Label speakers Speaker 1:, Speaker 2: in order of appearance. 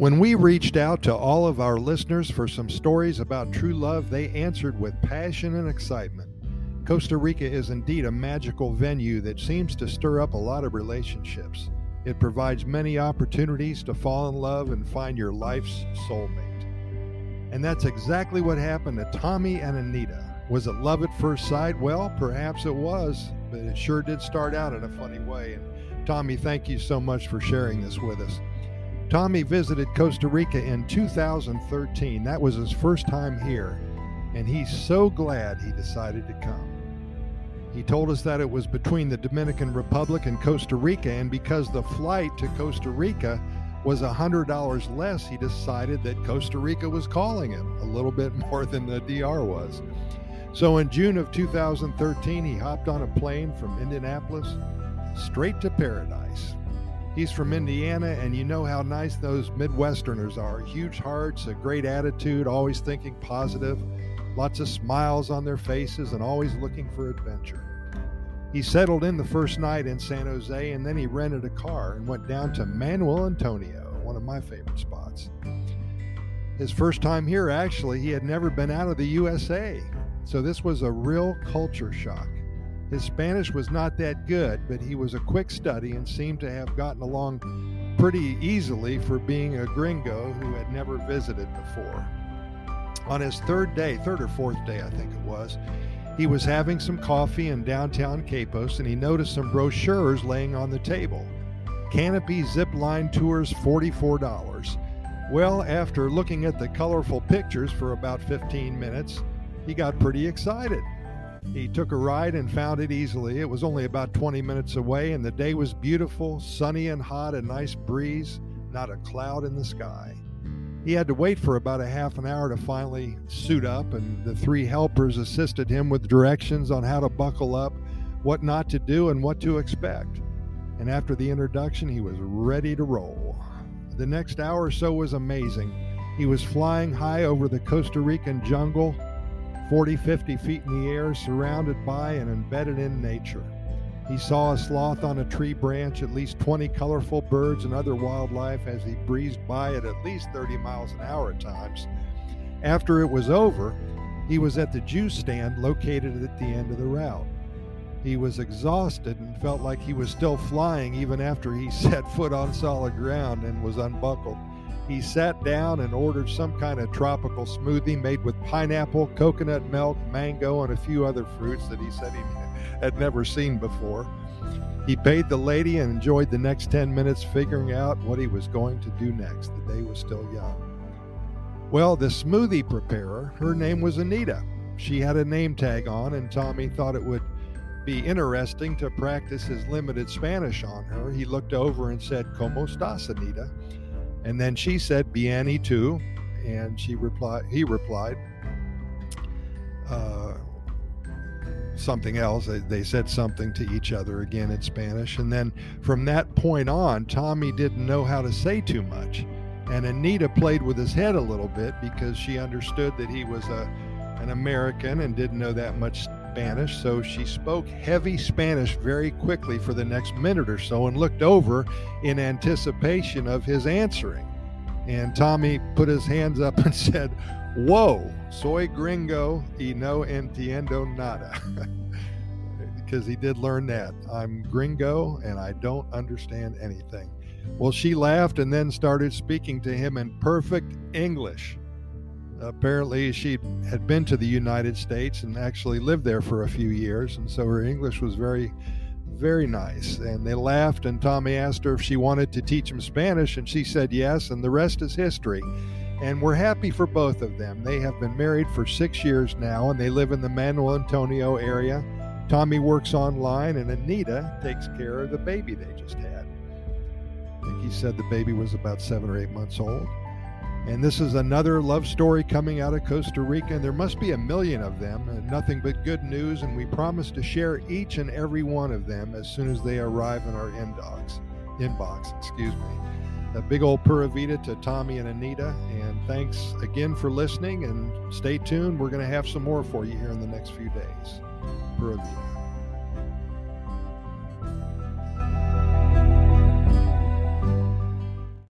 Speaker 1: When we reached out to all of our listeners for some stories about true love, they answered with passion and excitement. Costa Rica is indeed a magical venue that seems to stir up a lot of relationships. It provides many opportunities to fall in love and find your life's soulmate. And that's exactly what happened to Tommy and Anita. Was it love at first sight? Well, perhaps it was, but it sure did start out in a funny way. And Tommy, thank you so much for sharing this with us. Tommy visited Costa Rica in 2013. That was his first time here, and he's so glad he decided to come. He told us that it was between the Dominican Republic and Costa Rica, and because the flight to Costa Rica was $100 less, he decided that Costa Rica was calling him a little bit more than the DR was. So in June of 2013, he hopped on a plane from Indianapolis straight to paradise. He's from Indiana, and you know how nice those Midwesterners are. Huge hearts, a great attitude, always thinking positive, lots of smiles on their faces, and always looking for adventure. He settled in the first night in San Jose, and then he rented a car and went down to Manuel Antonio, one of my favorite spots. His first time here, actually, he had never been out of the USA, so this was a real culture shock. His Spanish was not that good, but he was a quick study and seemed to have gotten along pretty easily for being a gringo who had never visited before. On his third day, third or fourth day, I think it was, he was having some coffee in downtown Quepos and he noticed some brochures laying on the table. Canopy Zip Line Tours $44. Well, after looking at the colorful pictures for about 15 minutes, he got pretty excited. He took a ride and found it easily. It was only about 20 minutes away, and the day was beautiful, sunny and hot, a nice breeze, not a cloud in the sky. He had to wait for about a half an hour to finally suit up, and the three helpers assisted him with directions on how to buckle up, what not to do, and what to expect. And after the introduction, he was ready to roll. The next hour or so was amazing. He was flying high over the Costa Rican jungle 40, 50 feet in the air, surrounded by and embedded in nature. He saw a sloth on a tree branch, at least 20 colorful birds and other wildlife as he breezed by at at least 30 miles an hour at times. After it was over, he was at the juice stand located at the end of the route. He was exhausted and felt like he was still flying even after he set foot on solid ground and was unbuckled. He sat down and ordered some kind of tropical smoothie made with pineapple, coconut milk, mango, and a few other fruits that he said he had never seen before. He paid the lady and enjoyed the next 10 minutes figuring out what he was going to do next. The day was still young. Well, the smoothie preparer, her name was Anita. She had a name tag on, and Tommy thought it would be interesting to practice his limited Spanish on her. He looked over and said, Como estás, Anita? And then she said, Biani too. And she replied, he replied, uh, something else. They, they said something to each other again in Spanish. And then from that point on, Tommy didn't know how to say too much. And Anita played with his head a little bit because she understood that he was a, an American and didn't know that much Spanish, so she spoke heavy Spanish very quickly for the next minute or so and looked over in anticipation of his answering. And Tommy put his hands up and said, Whoa, soy gringo y no entiendo nada. because he did learn that. I'm gringo and I don't understand anything. Well, she laughed and then started speaking to him in perfect English apparently she had been to the United States and actually lived there for a few years, and so her English was very, very nice. And they laughed, and Tommy asked her if she wanted to teach him Spanish, and she said yes, and the rest is history. And we're happy for both of them. They have been married for six years now, and they live in the Manuel Antonio area. Tommy works online, and Anita takes care of the baby they just had. I think he said the baby was about seven or eight months old. And this is another love story coming out of Costa Rica, and there must be a million of them, and nothing but good news. And we promise to share each and every one of them as soon as they arrive in our inbox. Inbox, excuse me. A big old pura vida to Tommy and Anita, and thanks again for listening. And stay tuned; we're going to have some more for you here in the next few days. Pura vida.